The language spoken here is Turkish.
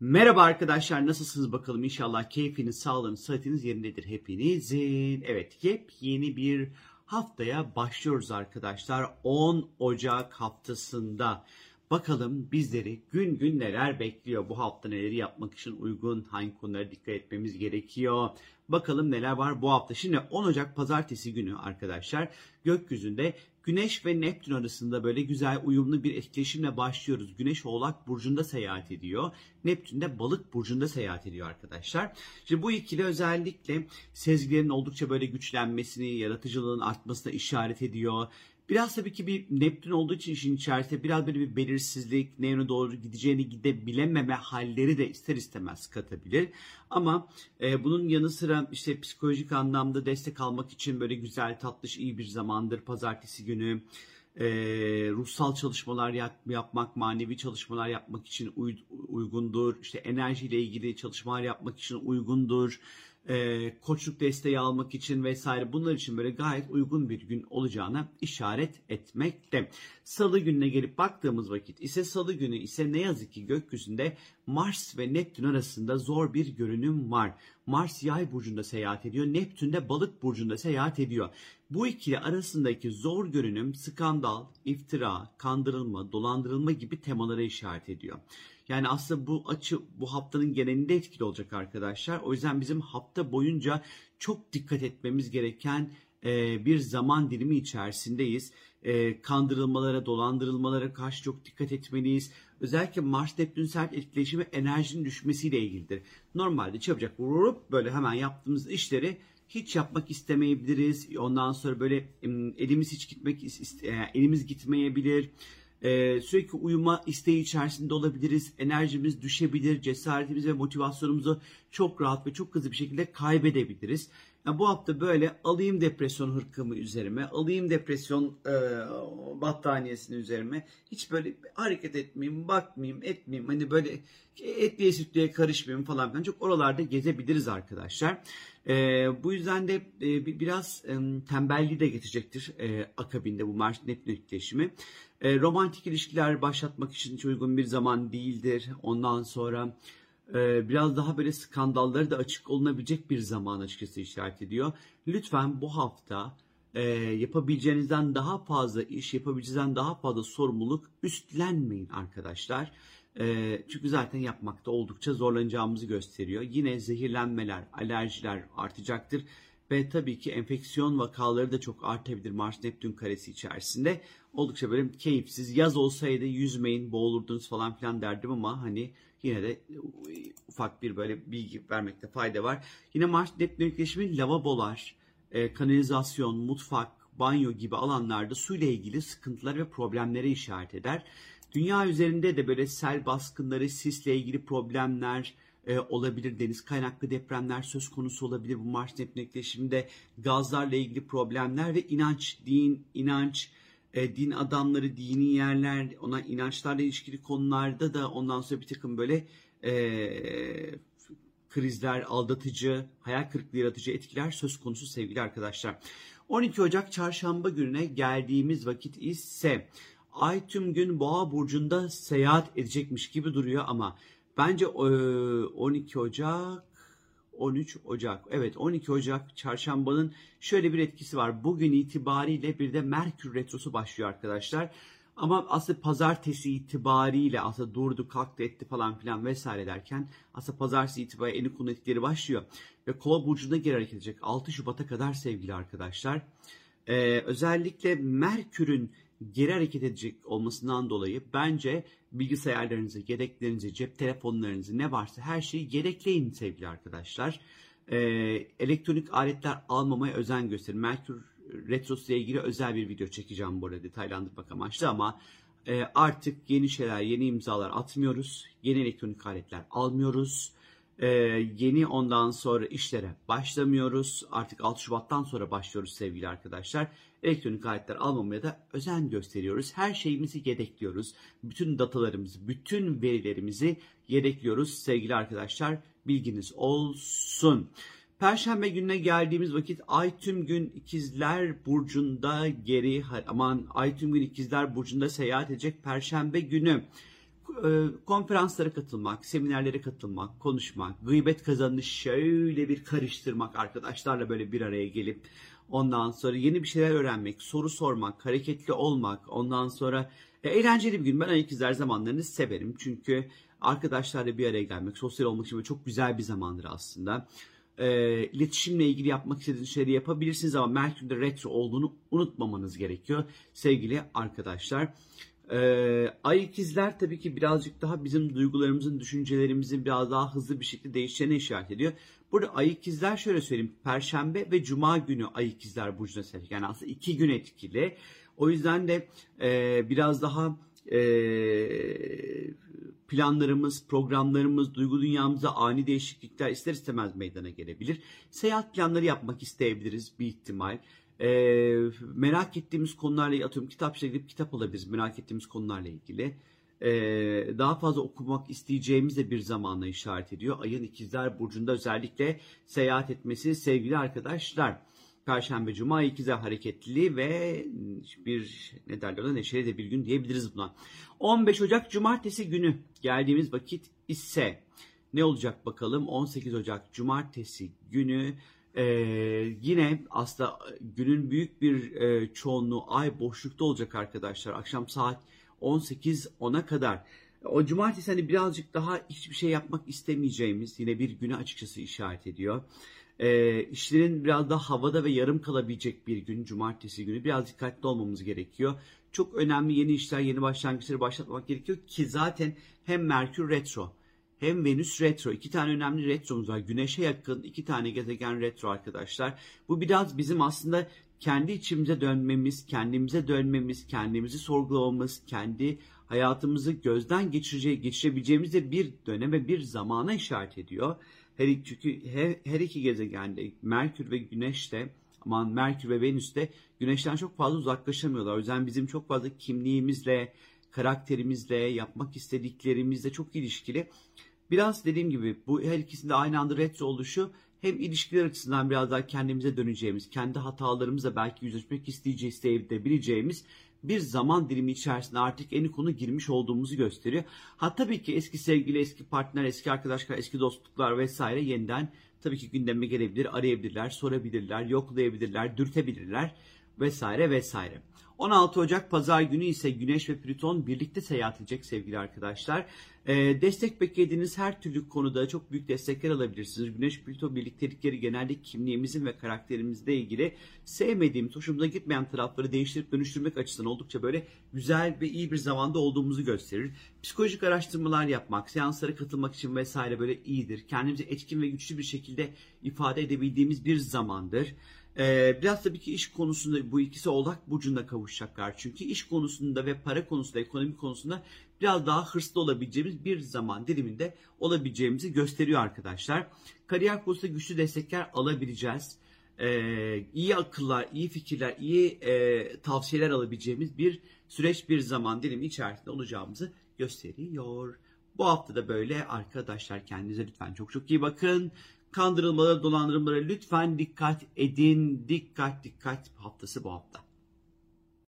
Merhaba arkadaşlar nasılsınız bakalım inşallah keyfiniz, sağlığınız, sıhhatiniz yerindedir hepinizin. Evet yepyeni bir haftaya başlıyoruz arkadaşlar 10 Ocak haftasında. Bakalım bizleri gün gün neler bekliyor bu hafta neleri yapmak için uygun hangi konulara dikkat etmemiz gerekiyor. Bakalım neler var bu hafta. Şimdi 10 Ocak pazartesi günü arkadaşlar gökyüzünde Güneş ve Neptün arasında böyle güzel uyumlu bir etkileşimle başlıyoruz. Güneş Oğlak Burcu'nda seyahat ediyor. Neptün de Balık Burcu'nda seyahat ediyor arkadaşlar. Şimdi bu ikili özellikle sezgilerin oldukça böyle güçlenmesini, yaratıcılığın artmasına işaret ediyor. Biraz tabii ki bir Neptün olduğu için işin içerisinde biraz böyle bir belirsizlik, ne yöne doğru gideceğini gidebilememe halleri de ister istemez katabilir. Ama e, bunun yanı sıra işte psikolojik anlamda destek almak için böyle güzel, tatlış, iyi bir zamandır pazartesi günü. E, ruhsal çalışmalar yap, yapmak, manevi çalışmalar yapmak için uy, uygundur. İşte enerjiyle ilgili çalışmalar yapmak için uygundur e, koçluk desteği almak için vesaire bunlar için böyle gayet uygun bir gün olacağına işaret etmekte. Salı gününe gelip baktığımız vakit ise salı günü ise ne yazık ki gökyüzünde Mars ve Neptün arasında zor bir görünüm var. Mars yay burcunda seyahat ediyor, Neptün de balık burcunda seyahat ediyor. Bu ikili arasındaki zor görünüm skandal, iftira, kandırılma, dolandırılma gibi temalara işaret ediyor. Yani aslında bu açı bu haftanın genelinde etkili olacak arkadaşlar. O yüzden bizim hafta boyunca çok dikkat etmemiz gereken e, bir zaman dilimi içerisindeyiz. E, kandırılmalara, dolandırılmalara karşı çok dikkat etmeliyiz. Özellikle Mars Neptün sert etkileşimi enerjinin düşmesiyle ilgilidir. Normalde çabucak vurup böyle hemen yaptığımız işleri hiç yapmak istemeyebiliriz. Ondan sonra böyle elimiz hiç gitmek e, elimiz gitmeyebilir. Ee, sürekli uyuma isteği içerisinde olabiliriz. Enerjimiz düşebilir. Cesaretimiz ve motivasyonumuzu çok rahat ve çok hızlı bir şekilde kaybedebiliriz. Yani bu hafta böyle alayım depresyon hırkımı üzerime, alayım depresyon e, battaniyesini üzerime. Hiç böyle biraz etmeyeyim, bakmayayım, etmeyeyim. Hani böyle etliye sütlüye karışmayayım falan filan. Çok oralarda gezebiliriz arkadaşlar. E, bu yüzden de e, biraz e, tembelliği de getirecektir e, akabinde bu Mars Neptün etkileşimi. E, romantik ilişkiler başlatmak için hiç uygun bir zaman değildir. Ondan sonra e, biraz daha böyle skandalları da açık olunabilecek bir zaman açıkçası işaret ediyor. Lütfen bu hafta e, yapabileceğinizden daha fazla iş, yapabileceğinizden daha fazla sorumluluk üstlenmeyin arkadaşlar. E, çünkü zaten yapmakta oldukça zorlanacağımızı gösteriyor. Yine zehirlenmeler, alerjiler artacaktır. Ve tabii ki enfeksiyon vakaları da çok artabilir Mars Neptün karesi içerisinde. Oldukça böyle keyifsiz. Yaz olsaydı yüzmeyin, boğulurdunuz falan filan derdim ama hani yine de ufak bir böyle bilgi vermekte fayda var. Yine Mars Neptün etkileşimi lavabolar, e, kanalizasyon, mutfak, banyo gibi alanlarda suyla ilgili sıkıntılar ve problemlere işaret eder. Dünya üzerinde de böyle sel baskınları, sisle ilgili problemler, e, olabilir. Deniz kaynaklı depremler söz konusu olabilir. Bu Mars Neptün etkileşiminde gazlarla ilgili problemler ve inanç, din, inanç, e, din adamları, dini yerler, ona inançlarla ilişkili konularda da ondan sonra bir takım böyle e, krizler, aldatıcı, hayal kırıklığı yaratıcı etkiler söz konusu sevgili arkadaşlar. 12 Ocak çarşamba gününe geldiğimiz vakit ise Ay tüm gün Boğa burcunda seyahat edecekmiş gibi duruyor ama Bence 12 Ocak 13 Ocak. Evet 12 Ocak çarşambanın şöyle bir etkisi var. Bugün itibariyle bir de Merkür Retrosu başlıyor arkadaşlar. Ama aslında pazartesi itibariyle aslında durdu kalktı etti falan filan vesaire derken aslında pazartesi itibariyle en konu etkileri başlıyor. Ve kova burcunda geri hareket edecek 6 Şubat'a kadar sevgili arkadaşlar. Ee, özellikle Merkür'ün geri hareket edecek olmasından dolayı bence bilgisayarlarınızı, yedeklerinizi, cep telefonlarınızı ne varsa her şeyi yedekleyin sevgili arkadaşlar. Ee, elektronik aletler almamaya özen gösterin. Merkür Retrosu ile ilgili özel bir video çekeceğim bu arada detaylandırmak amaçlı ama e, artık yeni şeyler, yeni imzalar atmıyoruz. Yeni elektronik aletler almıyoruz. Ee, yeni ondan sonra işlere başlamıyoruz. Artık 6 Şubat'tan sonra başlıyoruz sevgili arkadaşlar. Elektronik aletler almamaya da özen gösteriyoruz. Her şeyimizi yedekliyoruz. Bütün datalarımızı, bütün verilerimizi yedekliyoruz sevgili arkadaşlar. Bilginiz olsun. Perşembe gününe geldiğimiz vakit Ay tüm gün ikizler burcunda geri aman Ay tüm gün ikizler burcunda seyahat edecek Perşembe günü konferanslara katılmak, seminerlere katılmak, konuşmak, gıybet kazanını şöyle bir karıştırmak, arkadaşlarla böyle bir araya gelip ondan sonra yeni bir şeyler öğrenmek, soru sormak, hareketli olmak, ondan sonra e, eğlenceli bir gün. Ben ayak izler zamanlarını severim çünkü arkadaşlarla bir araya gelmek, sosyal olmak için çok güzel bir zamandır aslında. E, iletişimle ilgili yapmak istediğiniz şeyleri yapabilirsiniz ama Merkür'de retro olduğunu unutmamanız gerekiyor sevgili arkadaşlar. Ee, ay ikizler tabii ki birazcık daha bizim duygularımızın, düşüncelerimizin biraz daha hızlı bir şekilde değişeceğine işaret ediyor. Burada ay ikizler şöyle söyleyeyim. Perşembe ve cuma günü ay ikizler burcuna sahip. Yani aslında iki gün etkili. O yüzden de e, biraz daha e, planlarımız, programlarımız, duygu dünyamıza ani değişiklikler ister istemez meydana gelebilir. Seyahat planları yapmak isteyebiliriz bir ihtimal. E, merak ettiğimiz konularla atıyorum kitapçıya gidip kitap alabiliriz merak ettiğimiz konularla ilgili. E, daha fazla okumak isteyeceğimiz de bir zamanla işaret ediyor. Ayın ikizler burcunda özellikle seyahat etmesi sevgili arkadaşlar. Perşembe, Cuma ikizler hareketli ve bir ne derler ona neşeli de bir gün diyebiliriz buna. 15 Ocak Cumartesi günü geldiğimiz vakit ise ne olacak bakalım 18 Ocak Cumartesi günü ee, yine aslında günün büyük bir e, çoğunluğu ay boşlukta olacak arkadaşlar. Akşam saat 18-10'a kadar. O cumartesi hani birazcık daha hiçbir şey yapmak istemeyeceğimiz yine bir güne açıkçası işaret ediyor. E, işlerin biraz daha havada ve yarım kalabilecek bir gün cumartesi günü biraz dikkatli olmamız gerekiyor. Çok önemli yeni işler, yeni başlangıçları başlatmak gerekiyor ki zaten hem Merkür Retro hem Venüs retro. iki tane önemli retromuz var. Güneşe yakın iki tane gezegen retro arkadaşlar. Bu biraz bizim aslında kendi içimize dönmemiz, kendimize dönmemiz, kendimizi sorgulamamız, kendi hayatımızı gözden geçireceği, geçirebileceğimiz de bir döneme, bir zamana işaret ediyor. Her, çünkü her, her iki gezegende Merkür ve Güneş de aman Merkür ve Venüs de Güneşten çok fazla uzaklaşamıyorlar. O yüzden bizim çok fazla kimliğimizle, karakterimizle, yapmak istediklerimizle çok ilişkili. Biraz dediğim gibi bu her ikisinde aynı anda retro oluşu hem ilişkiler açısından biraz daha kendimize döneceğimiz, kendi hatalarımızla belki yüzleşmek isteyeceğiz, isteyebileceğimiz bir zaman dilimi içerisinde artık en konu girmiş olduğumuzu gösteriyor. Ha tabii ki eski sevgili, eski partner, eski arkadaşlar, eski dostluklar vesaire yeniden tabii ki gündeme gelebilir, arayabilirler, sorabilirler, yoklayabilirler, dürtebilirler vesaire vesaire. 16 Ocak Pazar günü ise Güneş ve Plüton birlikte seyahat edecek sevgili arkadaşlar. Ee, destek beklediğiniz her türlü konuda çok büyük destekler alabilirsiniz. Güneş Plüton birliktelikleri genelde kimliğimizin ve karakterimizle ilgili sevmediğimiz, hoşumuza gitmeyen tarafları değiştirip dönüştürmek açısından oldukça böyle güzel ve iyi bir zamanda olduğumuzu gösterir. Psikolojik araştırmalar yapmak, seanslara katılmak için vesaire böyle iyidir. Kendimizi etkin ve güçlü bir şekilde ifade edebildiğimiz bir zamandır. Ee, biraz tabii ki iş konusunda bu ikisi oğlak burcunda kavuşacaklar. Çünkü iş konusunda ve para konusunda, ekonomi konusunda biraz daha hırslı olabileceğimiz bir zaman diliminde olabileceğimizi gösteriyor arkadaşlar. Kariyer konusunda güçlü destekler alabileceğiz. Ee, iyi akıllar, iyi fikirler, iyi e, tavsiyeler alabileceğimiz bir süreç, bir zaman dilimi içerisinde olacağımızı gösteriyor. Bu hafta da böyle arkadaşlar kendinize lütfen çok çok iyi bakın kandırılmalara, dolandırılmalara lütfen dikkat edin. Dikkat dikkat haftası bu hafta.